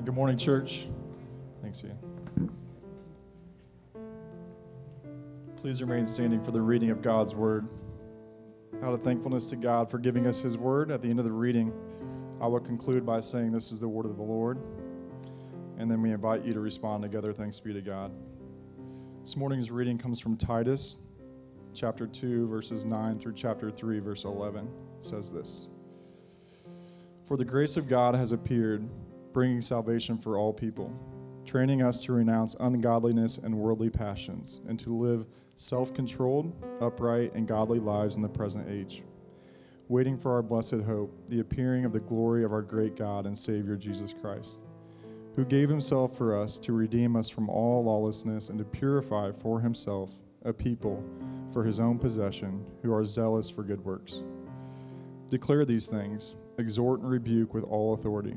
Amen. Good morning, church. Thanks, Ian. Please remain standing for the reading of God's word. Out of thankfulness to God for giving us his word, at the end of the reading, I will conclude by saying, This is the word of the Lord. And then we invite you to respond together. Thanks be to God. This morning's reading comes from Titus chapter 2, verses 9 through chapter 3, verse 11. It says this For the grace of God has appeared, bringing salvation for all people, training us to renounce ungodliness and worldly passions, and to live self controlled, upright, and godly lives in the present age, waiting for our blessed hope, the appearing of the glory of our great God and Savior Jesus Christ, who gave himself for us to redeem us from all lawlessness and to purify for himself a people for his own possession who are zealous for good works. Declare these things, exhort and rebuke with all authority.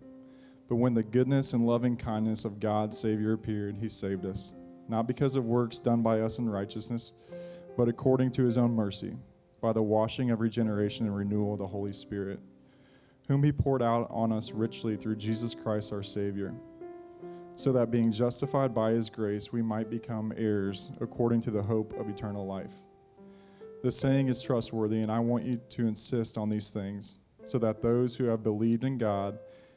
But when the goodness and loving kindness of God Savior appeared, he saved us not because of works done by us in righteousness, but according to his own mercy, by the washing of regeneration and renewal of the Holy Spirit, whom he poured out on us richly through Jesus Christ our Savior, so that being justified by his grace, we might become heirs according to the hope of eternal life. The saying is trustworthy, and I want you to insist on these things, so that those who have believed in God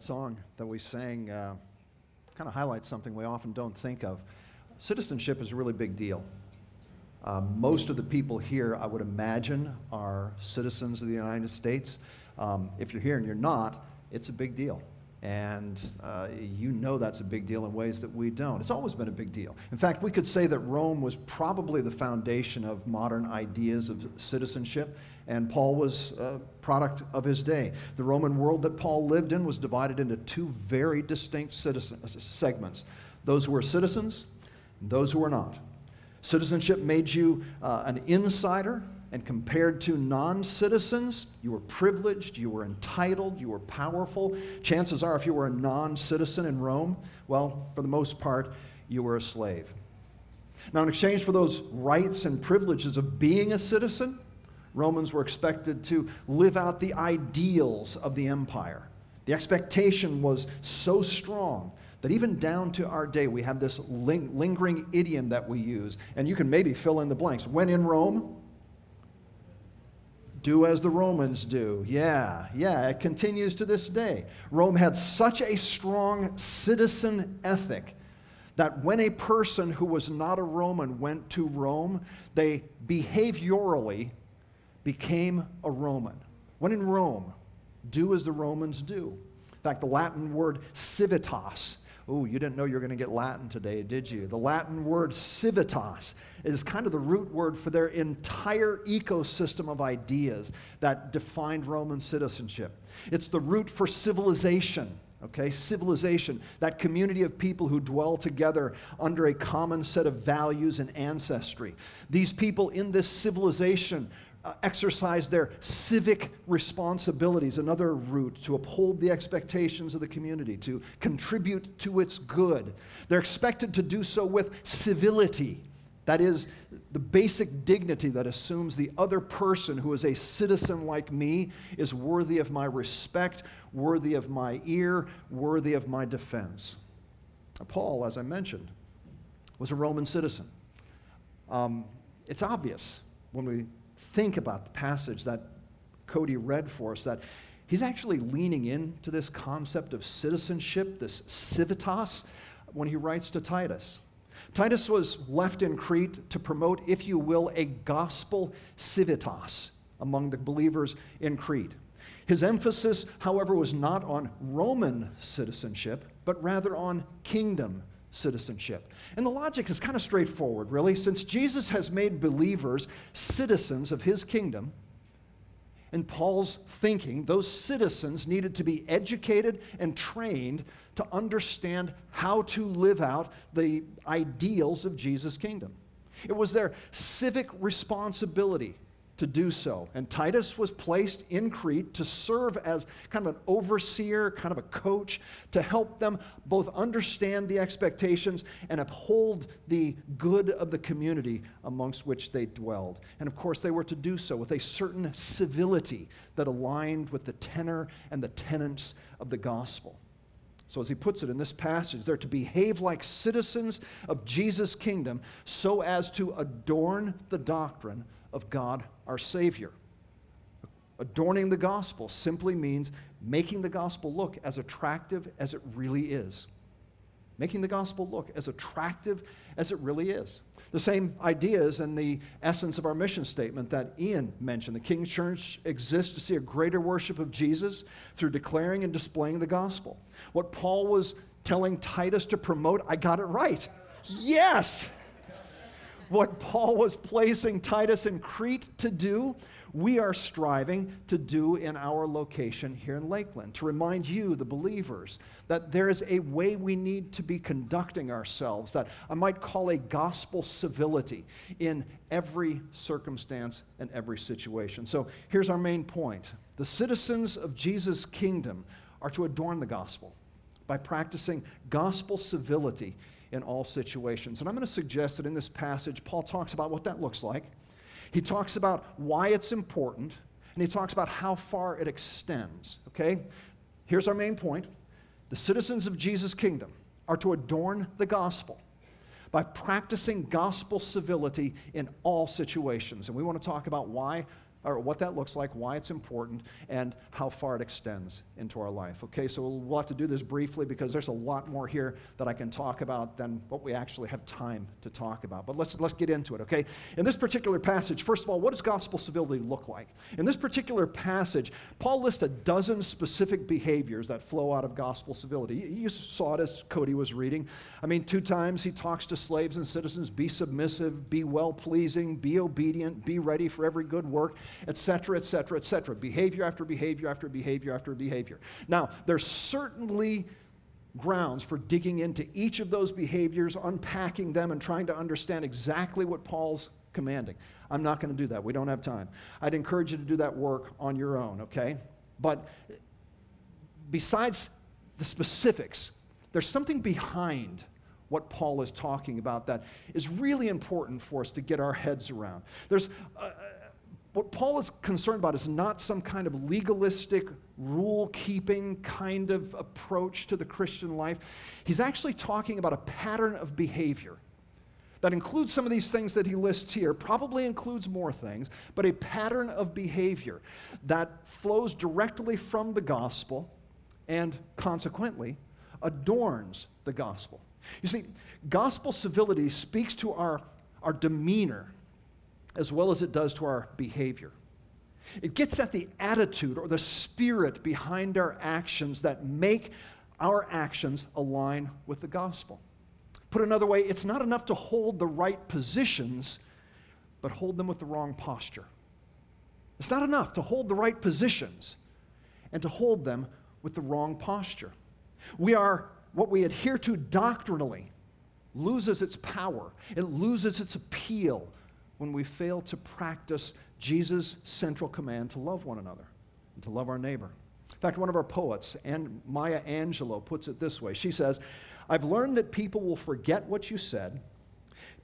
That song that we sang uh, kind of highlights something we often don't think of. Citizenship is a really big deal. Uh, most of the people here, I would imagine, are citizens of the United States. Um, if you're here and you're not, it's a big deal. And uh, you know that's a big deal in ways that we don't. It's always been a big deal. In fact, we could say that Rome was probably the foundation of modern ideas of citizenship, and Paul was a product of his day. The Roman world that Paul lived in was divided into two very distinct citizen, segments those who were citizens and those who were not. Citizenship made you uh, an insider, and compared to non citizens, you were privileged, you were entitled, you were powerful. Chances are, if you were a non citizen in Rome, well, for the most part, you were a slave. Now, in exchange for those rights and privileges of being a citizen, Romans were expected to live out the ideals of the empire. The expectation was so strong that even down to our day, we have this ling- lingering idiom that we use, and you can maybe fill in the blanks. When in Rome, do as the Romans do. Yeah, yeah, it continues to this day. Rome had such a strong citizen ethic that when a person who was not a Roman went to Rome, they behaviorally became a Roman. When in Rome, do as the Romans do. In fact, the Latin word civitas Oh, you didn't know you were going to get Latin today, did you? The Latin word civitas is kind of the root word for their entire ecosystem of ideas that defined Roman citizenship. It's the root for civilization. Okay, civilization, that community of people who dwell together under a common set of values and ancestry. These people in this civilization uh, exercise their civic responsibilities, another root to uphold the expectations of the community, to contribute to its good. They're expected to do so with civility. That is, the basic dignity that assumes the other person who is a citizen like me is worthy of my respect, worthy of my ear, worthy of my defense. Paul, as I mentioned, was a Roman citizen. Um, it's obvious when we think about the passage that Cody read for us that he's actually leaning into this concept of citizenship, this civitas, when he writes to Titus. Titus was left in Crete to promote, if you will, a gospel civitas among the believers in Crete. His emphasis, however, was not on Roman citizenship, but rather on kingdom citizenship. And the logic is kind of straightforward, really. Since Jesus has made believers citizens of his kingdom, in Paul's thinking, those citizens needed to be educated and trained to understand how to live out the ideals of Jesus' kingdom. It was their civic responsibility to do so. And Titus was placed in Crete to serve as kind of an overseer, kind of a coach, to help them both understand the expectations and uphold the good of the community amongst which they dwelled. And of course, they were to do so with a certain civility that aligned with the tenor and the tenets of the gospel. So, as he puts it in this passage, they're to behave like citizens of Jesus' kingdom so as to adorn the doctrine of God our Savior. Adorning the gospel simply means making the gospel look as attractive as it really is. Making the gospel look as attractive as it really is. The same idea is in the essence of our mission statement that Ian mentioned. The King's Church exists to see a greater worship of Jesus through declaring and displaying the gospel. What Paul was telling Titus to promote, I got it right. Yes! What Paul was placing Titus in Crete to do, we are striving to do in our location here in Lakeland. To remind you, the believers, that there is a way we need to be conducting ourselves that I might call a gospel civility in every circumstance and every situation. So here's our main point the citizens of Jesus' kingdom are to adorn the gospel by practicing gospel civility in all situations. And I'm going to suggest that in this passage, Paul talks about what that looks like. He talks about why it's important, and he talks about how far it extends. Okay? Here's our main point the citizens of Jesus' kingdom are to adorn the gospel by practicing gospel civility in all situations. And we want to talk about why or what that looks like, why it's important, and how far it extends into our life. Okay, so we'll have to do this briefly because there's a lot more here that I can talk about than what we actually have time to talk about. But let's, let's get into it, okay? In this particular passage, first of all, what does gospel civility look like? In this particular passage, Paul lists a dozen specific behaviors that flow out of gospel civility. You saw it as Cody was reading. I mean, two times he talks to slaves and citizens be submissive, be well pleasing, be obedient, be ready for every good work etc., etc., etc. Behavior after behavior after behavior after behavior. Now, there's certainly grounds for digging into each of those behaviors, unpacking them, and trying to understand exactly what Paul's commanding. I'm not going to do that. We don't have time. I'd encourage you to do that work on your own, okay? But besides the specifics, there's something behind what Paul is talking about that is really important for us to get our heads around. There's what Paul is concerned about is not some kind of legalistic, rule keeping kind of approach to the Christian life. He's actually talking about a pattern of behavior that includes some of these things that he lists here, probably includes more things, but a pattern of behavior that flows directly from the gospel and consequently adorns the gospel. You see, gospel civility speaks to our, our demeanor as well as it does to our behavior. It gets at the attitude or the spirit behind our actions that make our actions align with the gospel. Put another way, it's not enough to hold the right positions, but hold them with the wrong posture. It's not enough to hold the right positions and to hold them with the wrong posture. We are, what we adhere to doctrinally loses its power, it loses its appeal when we fail to practice Jesus' central command to love one another and to love our neighbor. In fact, one of our poets, and Maya Angelou, puts it this way. She says, I've learned that people will forget what you said,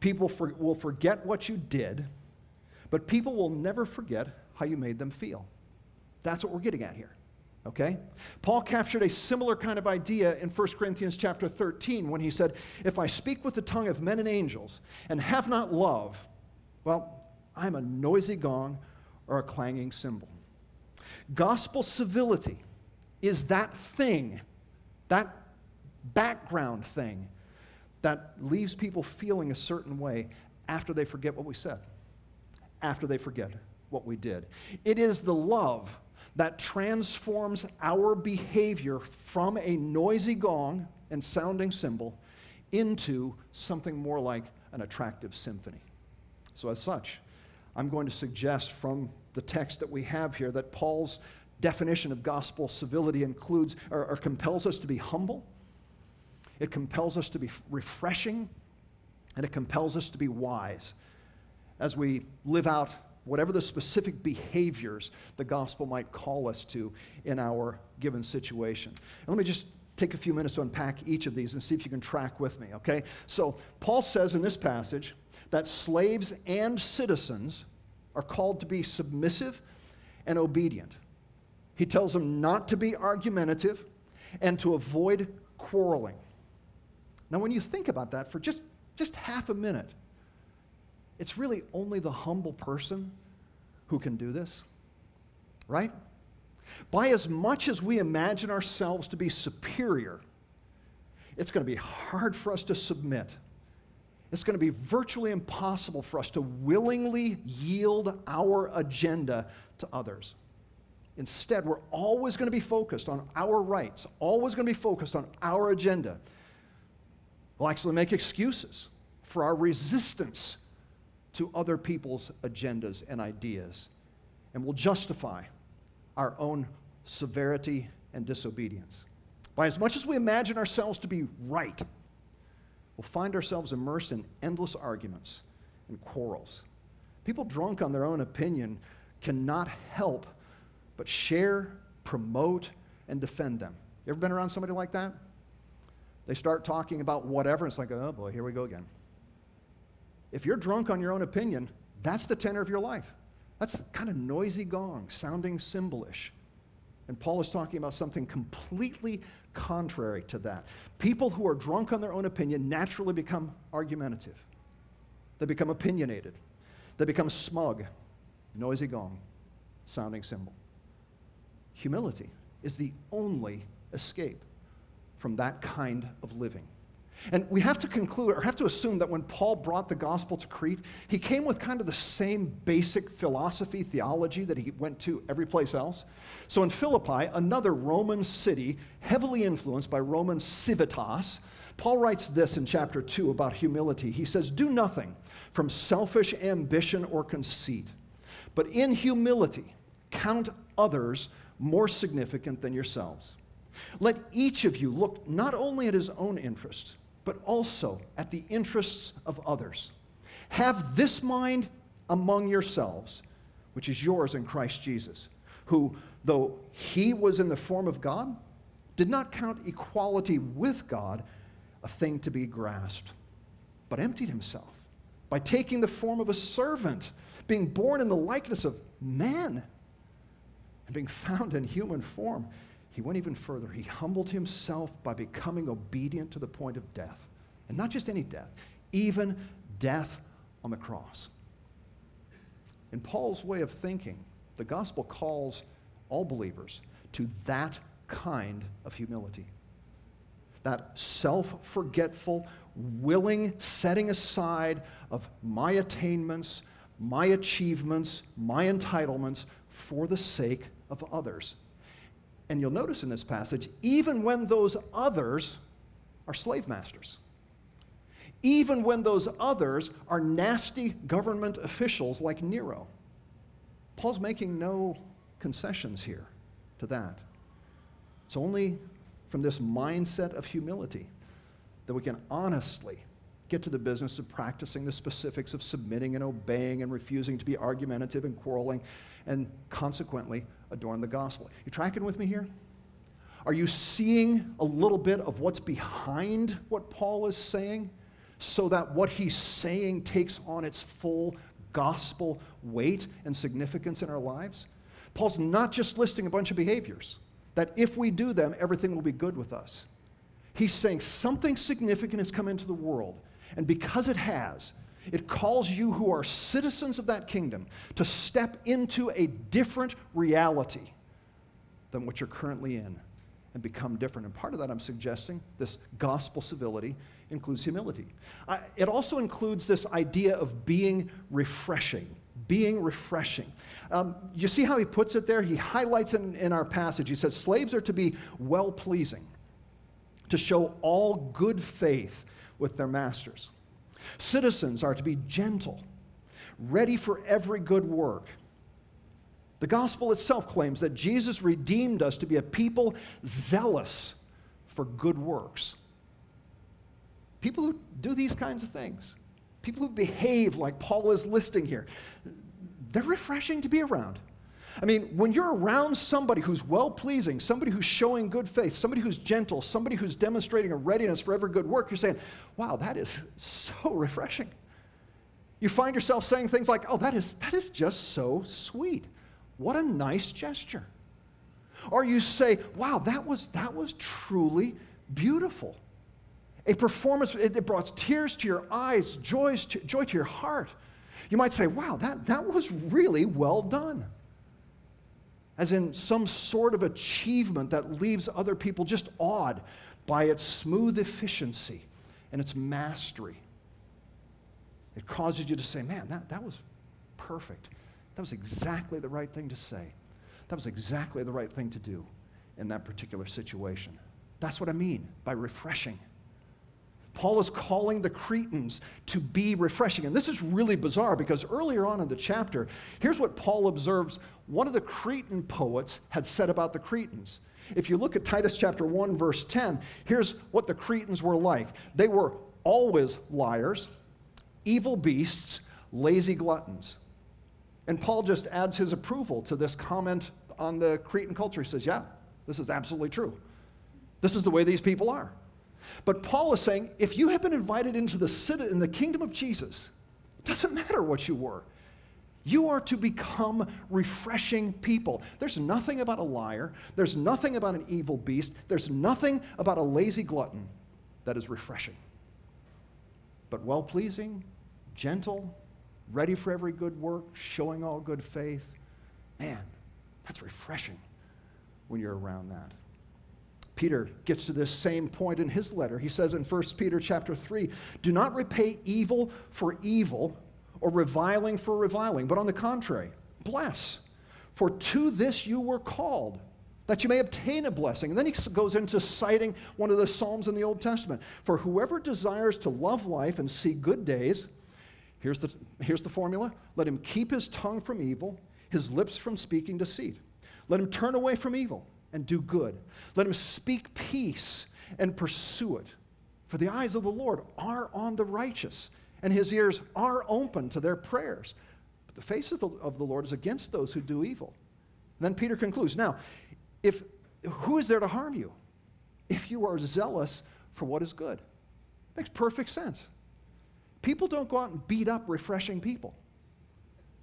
people for, will forget what you did, but people will never forget how you made them feel. That's what we're getting at here. Okay? Paul captured a similar kind of idea in 1 Corinthians chapter 13 when he said, If I speak with the tongue of men and angels and have not love, Well, I'm a noisy gong or a clanging cymbal. Gospel civility is that thing, that background thing that leaves people feeling a certain way after they forget what we said, after they forget what we did. It is the love that transforms our behavior from a noisy gong and sounding cymbal into something more like an attractive symphony. So, as such, I'm going to suggest from the text that we have here that Paul's definition of gospel civility includes or, or compels us to be humble, it compels us to be refreshing, and it compels us to be wise as we live out whatever the specific behaviors the gospel might call us to in our given situation. And let me just take a few minutes to unpack each of these and see if you can track with me, okay? So, Paul says in this passage that slaves and citizens are called to be submissive and obedient. He tells them not to be argumentative and to avoid quarreling. Now, when you think about that for just, just half a minute, it's really only the humble person who can do this, right? By as much as we imagine ourselves to be superior, it's going to be hard for us to submit. It's going to be virtually impossible for us to willingly yield our agenda to others. Instead, we're always going to be focused on our rights, always going to be focused on our agenda. We'll actually make excuses for our resistance to other people's agendas and ideas, and we'll justify our own severity and disobedience. By as much as we imagine ourselves to be right, we'll find ourselves immersed in endless arguments and quarrels. People drunk on their own opinion cannot help but share, promote, and defend them. You ever been around somebody like that? They start talking about whatever, and it's like, oh boy, here we go again. If you're drunk on your own opinion, that's the tenor of your life. That's kind of noisy gong, sounding symbolish. And Paul is talking about something completely contrary to that. People who are drunk on their own opinion naturally become argumentative. They become opinionated. They become smug, noisy gong, sounding cymbal. Humility is the only escape from that kind of living. And we have to conclude, or have to assume that when Paul brought the gospel to Crete, he came with kind of the same basic philosophy, theology that he went to every place else. So in Philippi, another Roman city, heavily influenced by Roman civitas, Paul writes this in chapter 2 about humility. He says, Do nothing from selfish ambition or conceit, but in humility count others more significant than yourselves. Let each of you look not only at his own interests, but also at the interests of others. Have this mind among yourselves, which is yours in Christ Jesus, who, though he was in the form of God, did not count equality with God a thing to be grasped, but emptied himself by taking the form of a servant, being born in the likeness of man, and being found in human form he went even further. He humbled himself by becoming obedient to the point of death. And not just any death, even death on the cross. In Paul's way of thinking, the gospel calls all believers to that kind of humility. That self forgetful, willing setting aside of my attainments, my achievements, my entitlements for the sake of others and you'll notice in this passage, even when those others are slave masters, even when those others are nasty government officials like Nero. Paul's making no concessions here to that. It's only from this mindset of humility that we can honestly get to the business of practicing the specifics of submitting and obeying and refusing to be argumentative and quarreling and consequently adorn the gospel. You tracking with me here? Are you seeing a little bit of what's behind what Paul is saying so that what he's saying takes on its full gospel weight and significance in our lives? Paul's not just listing a bunch of behaviors that if we do them, everything will be good with us. He's saying something significant has come into the world, and because it has, It calls you who are citizens of that kingdom to step into a different reality than what you're currently in and become different. And part of that, I'm suggesting, this gospel civility includes humility. I, it also includes this idea of being refreshing. Being refreshing. Um, you see how he puts it there? He highlights it in, in our passage. He says, Slaves are to be well pleasing, to show all good faith with their masters. Citizens are to be gentle, ready for every good work. The gospel itself claims that Jesus redeemed us to be a people zealous for good works. People who do these kinds of things, people who behave like Paul is listing here, they're refreshing to be around. I mean, when you're around somebody who's well pleasing, somebody who's showing good faith, somebody who's gentle, somebody who's demonstrating a readiness for every good work, you're saying, wow, that is so refreshing. You find yourself saying things like, oh, that is, that is just so sweet. What a nice gesture. Or you say, wow, that was, that was truly beautiful. A performance, it, brought tears to your eyes, joys to, joy to your heart. You might say, wow, that, that was really well done as in some sort of achievement that leaves other people just awed by its smooth efficiency and its mastery. It causes you to say, man, that, that was perfect. That was exactly the right thing to say. That was exactly the right thing to do in that particular situation. That's what I mean by refreshing. Paul is calling the Cretans to be refreshing. And this is really bizarre because earlier on in the chapter, here's what Paul observes one of the Cretan poets had said about the Cretans. If you look at Titus chapter 1, verse 10, here's what the Cretans were like they were always liars, evil beasts, lazy gluttons. And Paul just adds his approval to this comment on the Cretan culture. He says, Yeah, this is absolutely true. This is the way these people are. But Paul is saying if you have been invited into the city in the kingdom of Jesus, it doesn't matter what you were. You are to become refreshing people. There's nothing about a liar. There's nothing about an evil beast. There's nothing about a lazy glutton that is refreshing. But well pleasing, gentle, ready for every good work, showing all good faith. Man, that's refreshing when you're around that. Peter gets to this same point in his letter. He says in 1 Peter chapter 3, "Do not repay evil for evil or reviling for reviling, but on the contrary, bless. For to this you were called, that you may obtain a blessing." And then he goes into citing one of the Psalms in the Old Testament. For whoever desires to love life and see good days, here's the, here's the formula let him keep his tongue from evil, his lips from speaking deceit. Let him turn away from evil and do good. Let him speak peace and pursue it. For the eyes of the Lord are on the righteous, and his ears are open to their prayers. But the face of the, of the Lord is against those who do evil. And then Peter concludes Now, if, who is there to harm you? If you are zealous for what is good. Makes perfect sense. People don't go out and beat up refreshing people,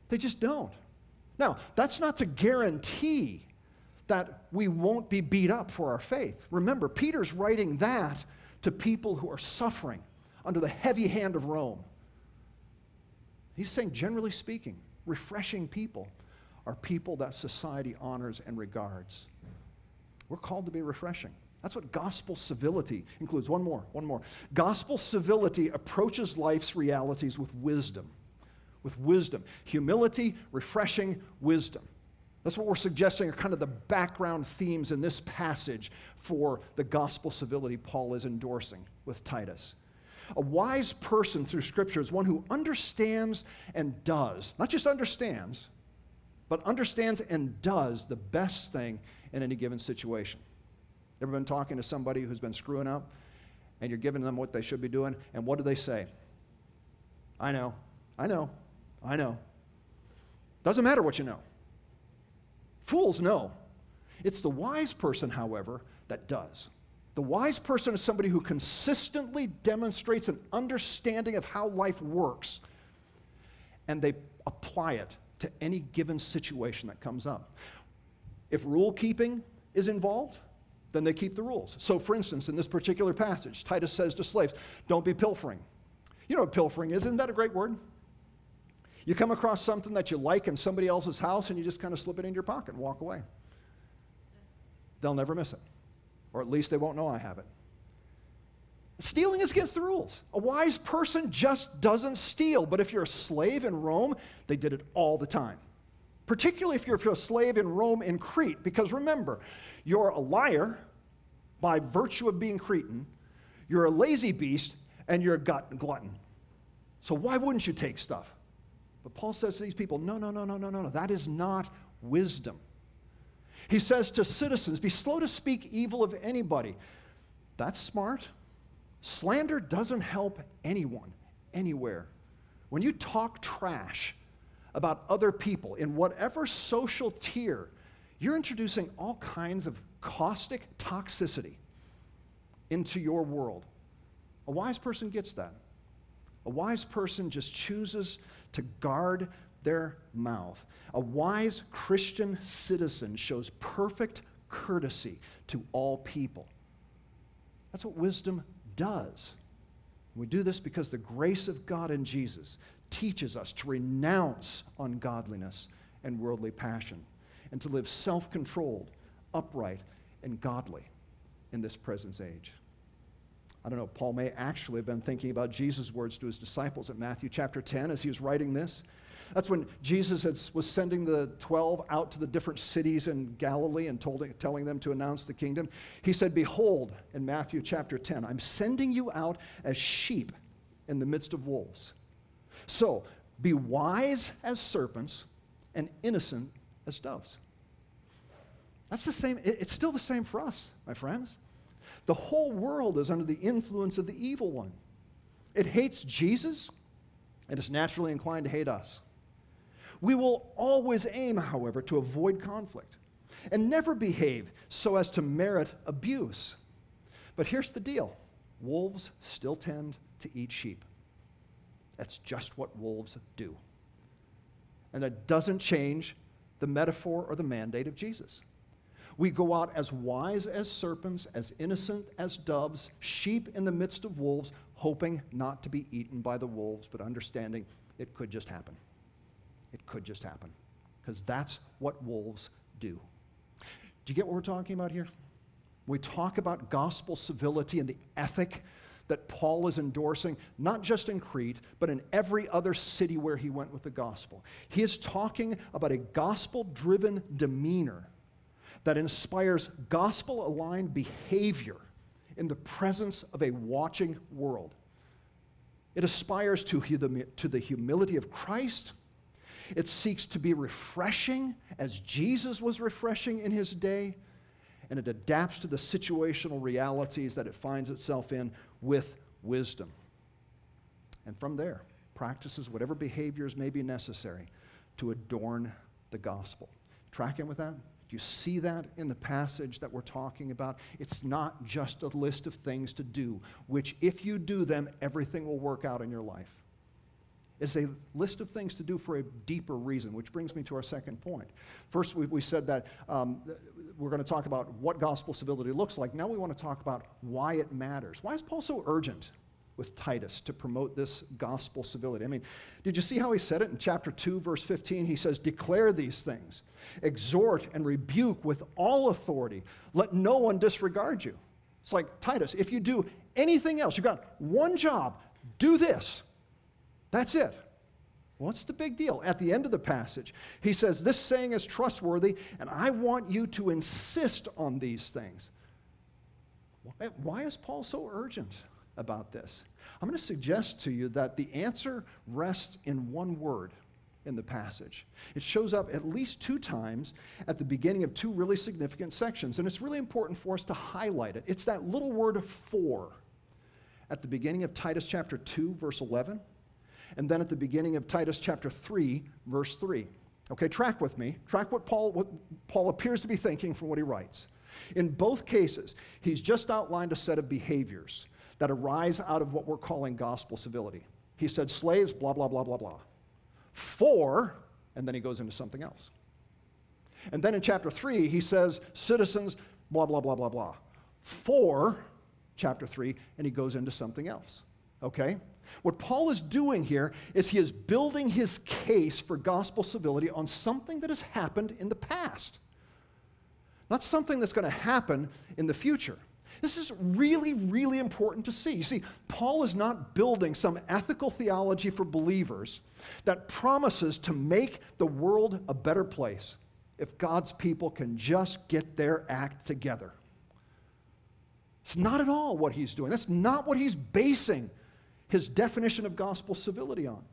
they just don't. Now, that's not to guarantee that we won't be beat up for our faith. Remember, Peter's writing that to people who are suffering under the heavy hand of Rome. He's saying, generally speaking, refreshing people are people that society honors and regards. We're called to be refreshing. That's what gospel civility includes. One more, one more. Gospel civility approaches life's realities with wisdom. With wisdom. Humility, refreshing wisdom. That's what we're suggesting are kind of the background themes in this passage for the gospel civility Paul is endorsing with Titus. A wise person through Scripture is one who understands and does, not just understands, but understands and does the best thing in any given situation. Ever been talking to somebody who's been screwing up and you're giving them what they should be doing, and what do they say? I know, I know, I know. Doesn't matter what you know. Fools know. It's the wise person, however, that does. The wise person is somebody who consistently demonstrates an understanding of how life works and they apply it to any given situation that comes up. If rule keeping is involved, then they keep the rules. So, for instance, in this particular passage, Titus says to slaves, Don't be pilfering. You know what pilfering is? Isn't that a great word? You come across something that you like in somebody else's house and you just kind of slip it into your pocket and walk away. They'll never miss it, or at least they won't know I have it. Stealing is against the rules. A wise person just doesn't steal, but if you're a slave in Rome, they did it all the time. Particularly if you're a slave in Rome in Crete, because remember, you're a liar by virtue of being Cretan, you're a lazy beast, and you're a gut glutton. So why wouldn't you take stuff? But Paul says to these people, no, no, no, no, no, no, no. That is not wisdom. He says to citizens, be slow to speak evil of anybody. That's smart. Slander doesn't help anyone, anywhere. When you talk trash about other people in whatever social tier, you're introducing all kinds of caustic toxicity into your world. A wise person gets that. A wise person just chooses to guard their mouth. A wise Christian citizen shows perfect courtesy to all people. That's what wisdom does. We do this because the grace of God in Jesus teaches us to renounce ungodliness and worldly passion and to live self controlled, upright, and godly in this present age. I don't know, Paul may actually have been thinking about Jesus' words to his disciples at Matthew chapter 10 as he was writing this. That's when Jesus had, was sending the 12 out to the different cities in Galilee and told, telling them to announce the kingdom. He said, Behold, in Matthew chapter 10, I'm sending you out as sheep in the midst of wolves. So be wise as serpents and innocent as doves. That's the same, it's still the same for us, my friends. The whole world is under the influence of the evil one. It hates Jesus, and is naturally inclined to hate us. We will always aim, however, to avoid conflict and never behave so as to merit abuse. But here's the deal wolves still tend to eat sheep. That's just what wolves do. And that doesn't change the metaphor or the mandate of Jesus. We go out as wise as serpents, as innocent as doves, sheep in the midst of wolves, hoping not to be eaten by the wolves, but understanding it could just happen. It could just happen. Because that's what wolves do. Do you get what we're talking about here? We talk about gospel civility and the ethic that Paul is endorsing, not just in Crete, but in every other city where he went with the gospel. He is talking about a gospel driven demeanor that inspires gospel aligned behavior in the presence of a watching world. It aspires to, to the humility of Christ. It seeks to be refreshing as Jesus was refreshing in his day. And it adapts to the situational realities that it finds itself in with wisdom. And from there, practices whatever behaviors may be necessary to adorn the gospel. Tracking with that? You see that in the passage that we're talking about? It's not just a list of things to do, which, if you do them, everything will work out in your life. It's a list of things to do for a deeper reason, which brings me to our second point. First, we, we said that um, we're going to talk about what gospel civility looks like. Now we want to talk about why it matters. Why is Paul so urgent? With Titus to promote this gospel civility. I mean, did you see how he said it in chapter 2, verse 15? He says, Declare these things, exhort and rebuke with all authority. Let no one disregard you. It's like, Titus, if you do anything else, you've got one job, do this. That's it. What's the big deal? At the end of the passage, he says, This saying is trustworthy, and I want you to insist on these things. Why is Paul so urgent? About this? I'm going to suggest to you that the answer rests in one word in the passage. It shows up at least two times at the beginning of two really significant sections, and it's really important for us to highlight it. It's that little word for at the beginning of Titus chapter 2, verse 11, and then at the beginning of Titus chapter 3, verse 3. Okay, track with me. Track what Paul, what Paul appears to be thinking from what he writes. In both cases, he's just outlined a set of behaviors that arise out of what we're calling gospel civility. He said, slaves, blah, blah, blah, blah, blah. For, and then he goes into something else. And then in chapter 3, he says, citizens, blah, blah, blah, blah, blah. For, chapter 3, and he goes into something else. Okay? What Paul is doing here is he is building his case for gospel civility on something that has happened in the past, not something that's going to happen in the future. This is really, really important to see. You see, Paul is not building some ethical theology for believers that promises to make the world a better place if God's people can just get their act together. It's not at all what he's doing. That's not what he's basing his definition of gospel civility on.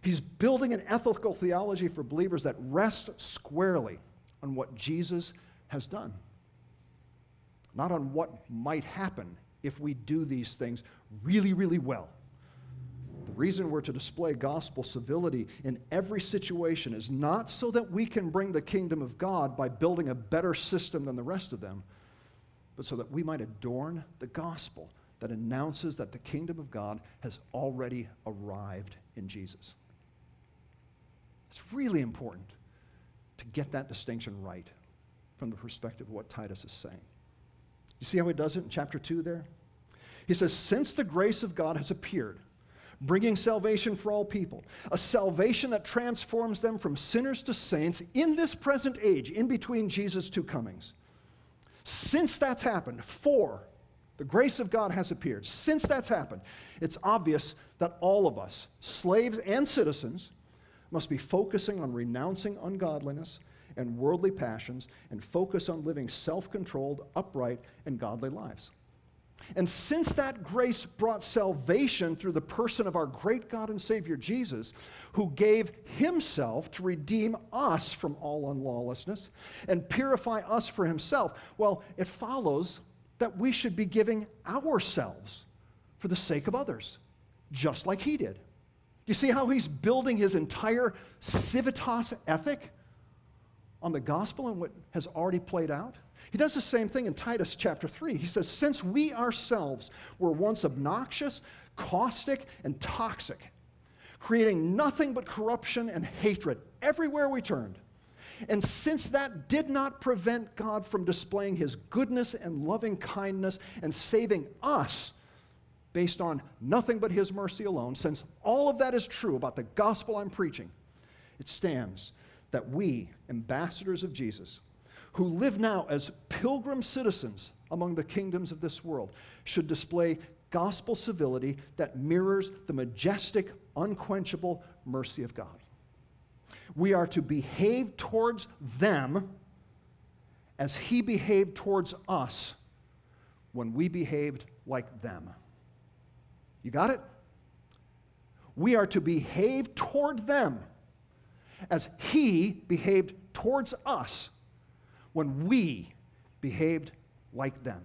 He's building an ethical theology for believers that rests squarely on what Jesus has done, not on what might happen if we do these things really, really well. The reason we're to display gospel civility in every situation is not so that we can bring the kingdom of God by building a better system than the rest of them, but so that we might adorn the gospel that announces that the kingdom of God has already arrived in Jesus. It's really important to get that distinction right from the perspective of what Titus is saying. You see how he does it in chapter 2 there? He says, Since the grace of God has appeared, bringing salvation for all people, a salvation that transforms them from sinners to saints in this present age, in between Jesus' two comings. Since that's happened, for the grace of God has appeared. Since that's happened, it's obvious that all of us, slaves and citizens, must be focusing on renouncing ungodliness and worldly passions and focus on living self controlled, upright, and godly lives. And since that grace brought salvation through the person of our great God and Savior Jesus, who gave himself to redeem us from all unlawlessness and purify us for himself, well, it follows that we should be giving ourselves for the sake of others, just like he did. You see how he's building his entire civitas ethic on the gospel and what has already played out? He does the same thing in Titus chapter 3. He says, Since we ourselves were once obnoxious, caustic, and toxic, creating nothing but corruption and hatred everywhere we turned, and since that did not prevent God from displaying his goodness and loving kindness and saving us based on nothing but his mercy alone, since all of that is true about the gospel I'm preaching, it stands that we, ambassadors of Jesus, who live now as pilgrim citizens among the kingdoms of this world, should display gospel civility that mirrors the majestic, unquenchable mercy of God. We are to behave towards them as He behaved towards us when we behaved like them. You got it? We are to behave toward them as He behaved towards us when we behaved like them.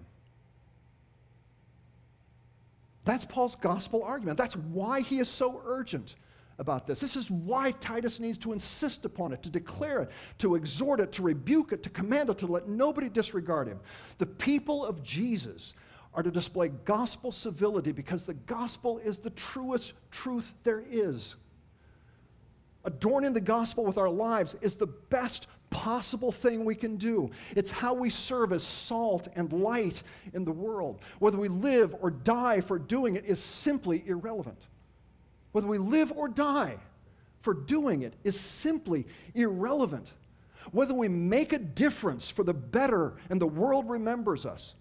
That's Paul's gospel argument. That's why he is so urgent about this. This is why Titus needs to insist upon it, to declare it, to exhort it, to rebuke it, to command it, to let nobody disregard him. The people of Jesus are to display gospel civility because the gospel is the truest truth there is. Adorning the gospel with our lives is the best possible thing we can do. It's how we serve as salt and light in the world. Whether we live or die for doing it is simply irrelevant. Whether we live or die for doing it is simply irrelevant. Whether we make a difference for the better and the world remembers us,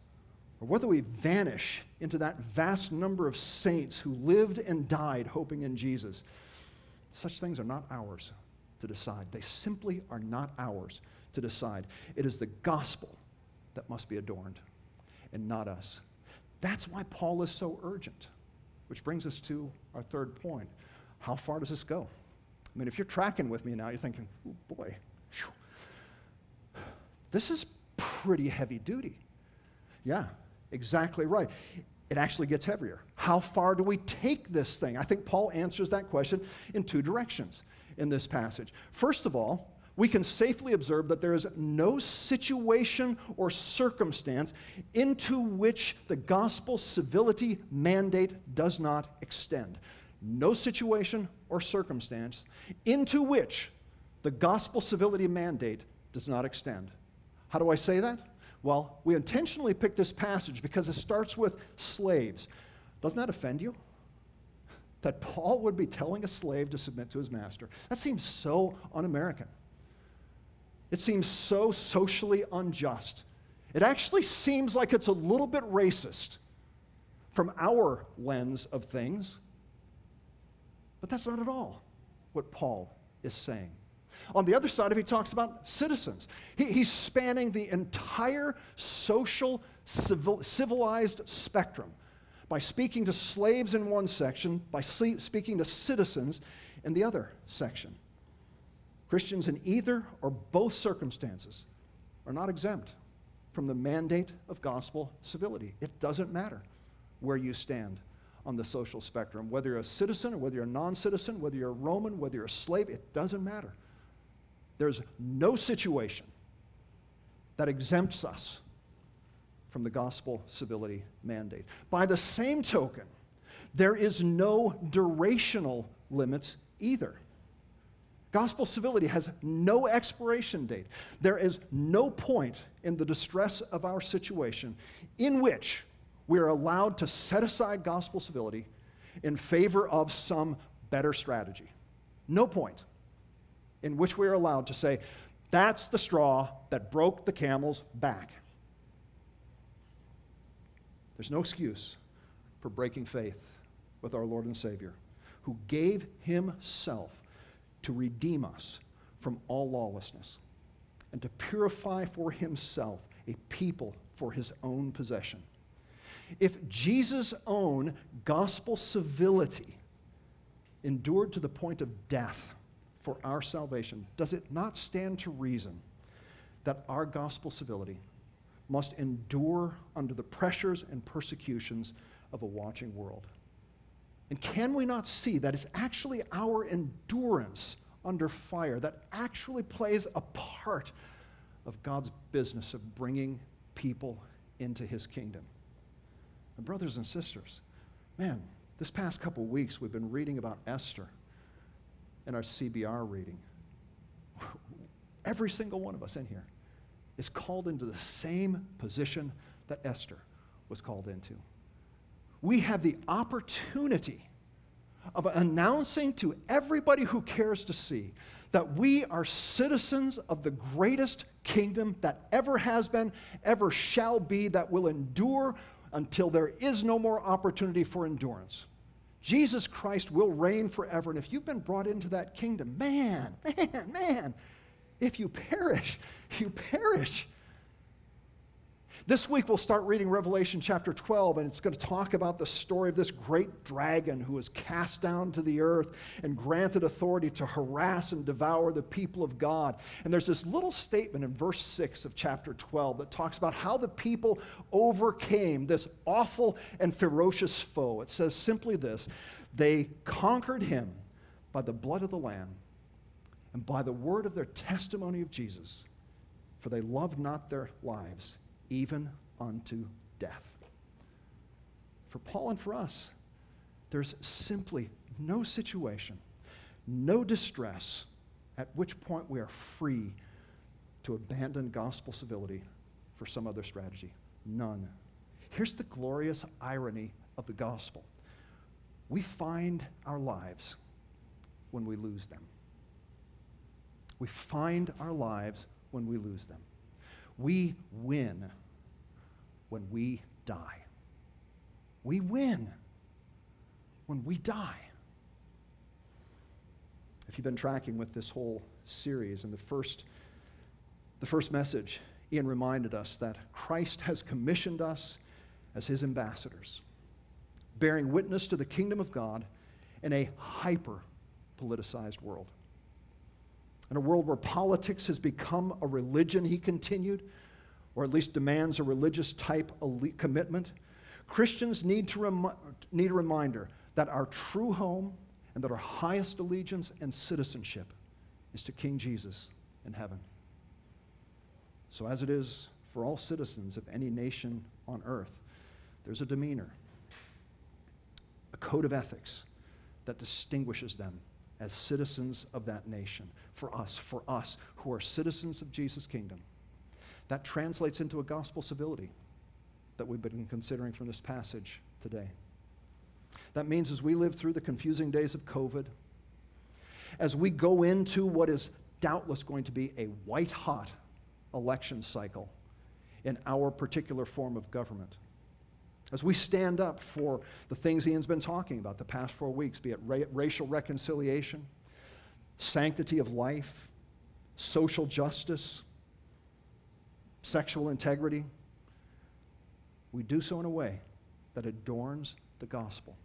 or whether we vanish into that vast number of saints who lived and died hoping in Jesus, such things are not ours to decide. They simply are not ours to decide. It is the gospel that must be adorned and not us. That's why Paul is so urgent. Which brings us to our third point. How far does this go? I mean, if you're tracking with me now, you're thinking, oh boy, this is pretty heavy duty. Yeah, exactly right. It actually gets heavier. How far do we take this thing? I think Paul answers that question in two directions in this passage. First of all, we can safely observe that there is no situation or circumstance into which the gospel civility mandate does not extend. No situation or circumstance into which the gospel civility mandate does not extend. How do I say that? Well, we intentionally picked this passage because it starts with slaves. Doesn't that offend you? that Paul would be telling a slave to submit to his master. That seems so un American. It seems so socially unjust. It actually seems like it's a little bit racist from our lens of things. But that's not at all what Paul is saying. On the other side of it, he talks about citizens. He, he's spanning the entire social, civil, civilized spectrum by speaking to slaves in one section, by speaking to citizens in the other section. Christians in either or both circumstances are not exempt from the mandate of gospel civility. It doesn't matter where you stand on the social spectrum, whether you're a citizen or whether you're a non citizen, whether you're a Roman, whether you're a slave, it doesn't matter. There's no situation that exempts us from the gospel civility mandate. By the same token, there is no durational limits either. Gospel civility has no expiration date. There is no point in the distress of our situation in which we are allowed to set aside gospel civility in favor of some better strategy. No point in which we are allowed to say, that's the straw that broke the camel's back. There's no excuse for breaking faith with our Lord and Savior, who gave himself to redeem us from all lawlessness and to purify for himself a people for his own possession. If Jesus' own gospel civility endured to the point of death for our salvation, does it not stand to reason that our gospel civility must endure under the pressures and persecutions of a watching world? And can we not see that it's actually our endurance under fire that actually plays a part of God's business of bringing people into his kingdom? And, brothers and sisters, man, this past couple weeks we've been reading about Esther in our CBR reading. Every single one of us in here is called into the same position that Esther was called into we have the opportunity of announcing to everybody who cares to see that we are citizens of the greatest kingdom that ever has been, ever shall be, that will endure until there is no more opportunity for endurance. Jesus Christ will reign forever. And if you've been brought into that kingdom, man, man, man, if you perish, you perish. This week we'll start reading Revelation chapter 12, and it's going to talk about the story of this great dragon who was cast down to the earth and granted authority to harass and devour the people of God. And there's this little statement in verse 6 of chapter 12 that talks about how the people overcame this awful and ferocious foe. It says simply this they conquered him by the blood of the Lamb and by the word of their testimony of Jesus, for they loved not their lives even unto death. For Paul and for us, there's simply no situation, no distress at which point we are free to abandon gospel civility for some other strategy. None. Here's the glorious irony of the gospel we find our lives when we lose them. We find our lives when we lose them. We win when we die. We win when we die. If you've been tracking with this whole series in the first, the first message, Ian reminded us that Christ has commissioned us as his ambassadors, bearing witness to the kingdom of God in a hyper politicized world. In a world where politics has become a religion, he continued, or at least demands a religious type commitment, Christians need, to need a reminder that our true home and that our highest allegiance and citizenship is to King Jesus in heaven. So, as it is for all citizens of any nation on earth, there's a demeanor, a code of ethics that distinguishes them as citizens of that nation. For us, for us who are citizens of Jesus' kingdom, that translates into a gospel civility that we've been considering from this passage today. That means as we live through the confusing days of COVID, as we go into what is doubtless going to be a white hot election cycle in our particular form of government, as we stand up for the things Ian's been talking about the past four weeks, be it ra- racial reconciliation, sanctity of life, social justice, sexual integrity, we do so in a way that adorns the gospel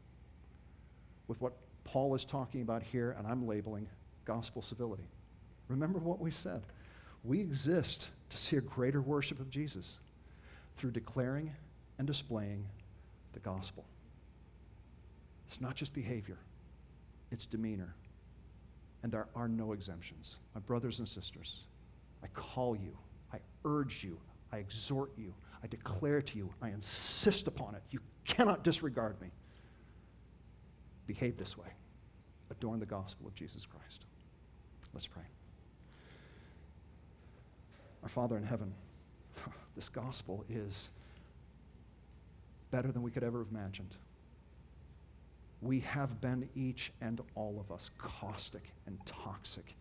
with what Paul is talking about here, and I'm labeling gospel civility. Remember what we said. We exist to see a greater worship of Jesus through declaring and displaying the gospel. It's not just behavior, it's demeanor. And there are no exemptions. My brothers and sisters, I call you, I urge you, I exhort you, I declare to you, I insist upon it. You cannot disregard me. Behave this way. Adorn the gospel of Jesus Christ. Let's pray. Our Father in heaven, this gospel is better than we could ever have imagined. We have been, each and all of us, caustic and toxic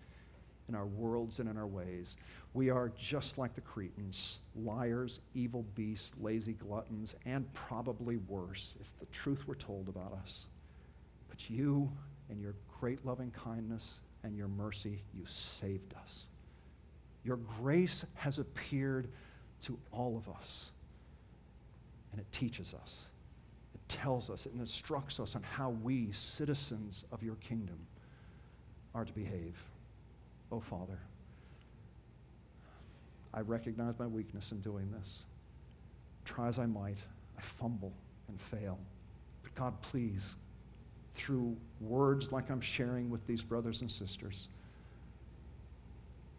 in our worlds and in our ways. We are just like the Cretans, liars, evil beasts, lazy gluttons, and probably worse if the truth were told about us. But you, in your great loving kindness and your mercy, you saved us. Your grace has appeared to all of us and it teaches us. It tells us, it instructs us on how we, citizens of your kingdom, are to behave. Oh, Father, I recognize my weakness in doing this. Try as I might, I fumble and fail. But God, please, through words like I'm sharing with these brothers and sisters,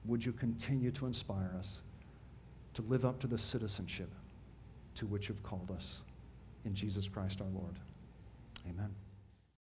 would you continue to inspire us to live up to the citizenship to which you've called us. In Jesus Christ our Lord. Amen.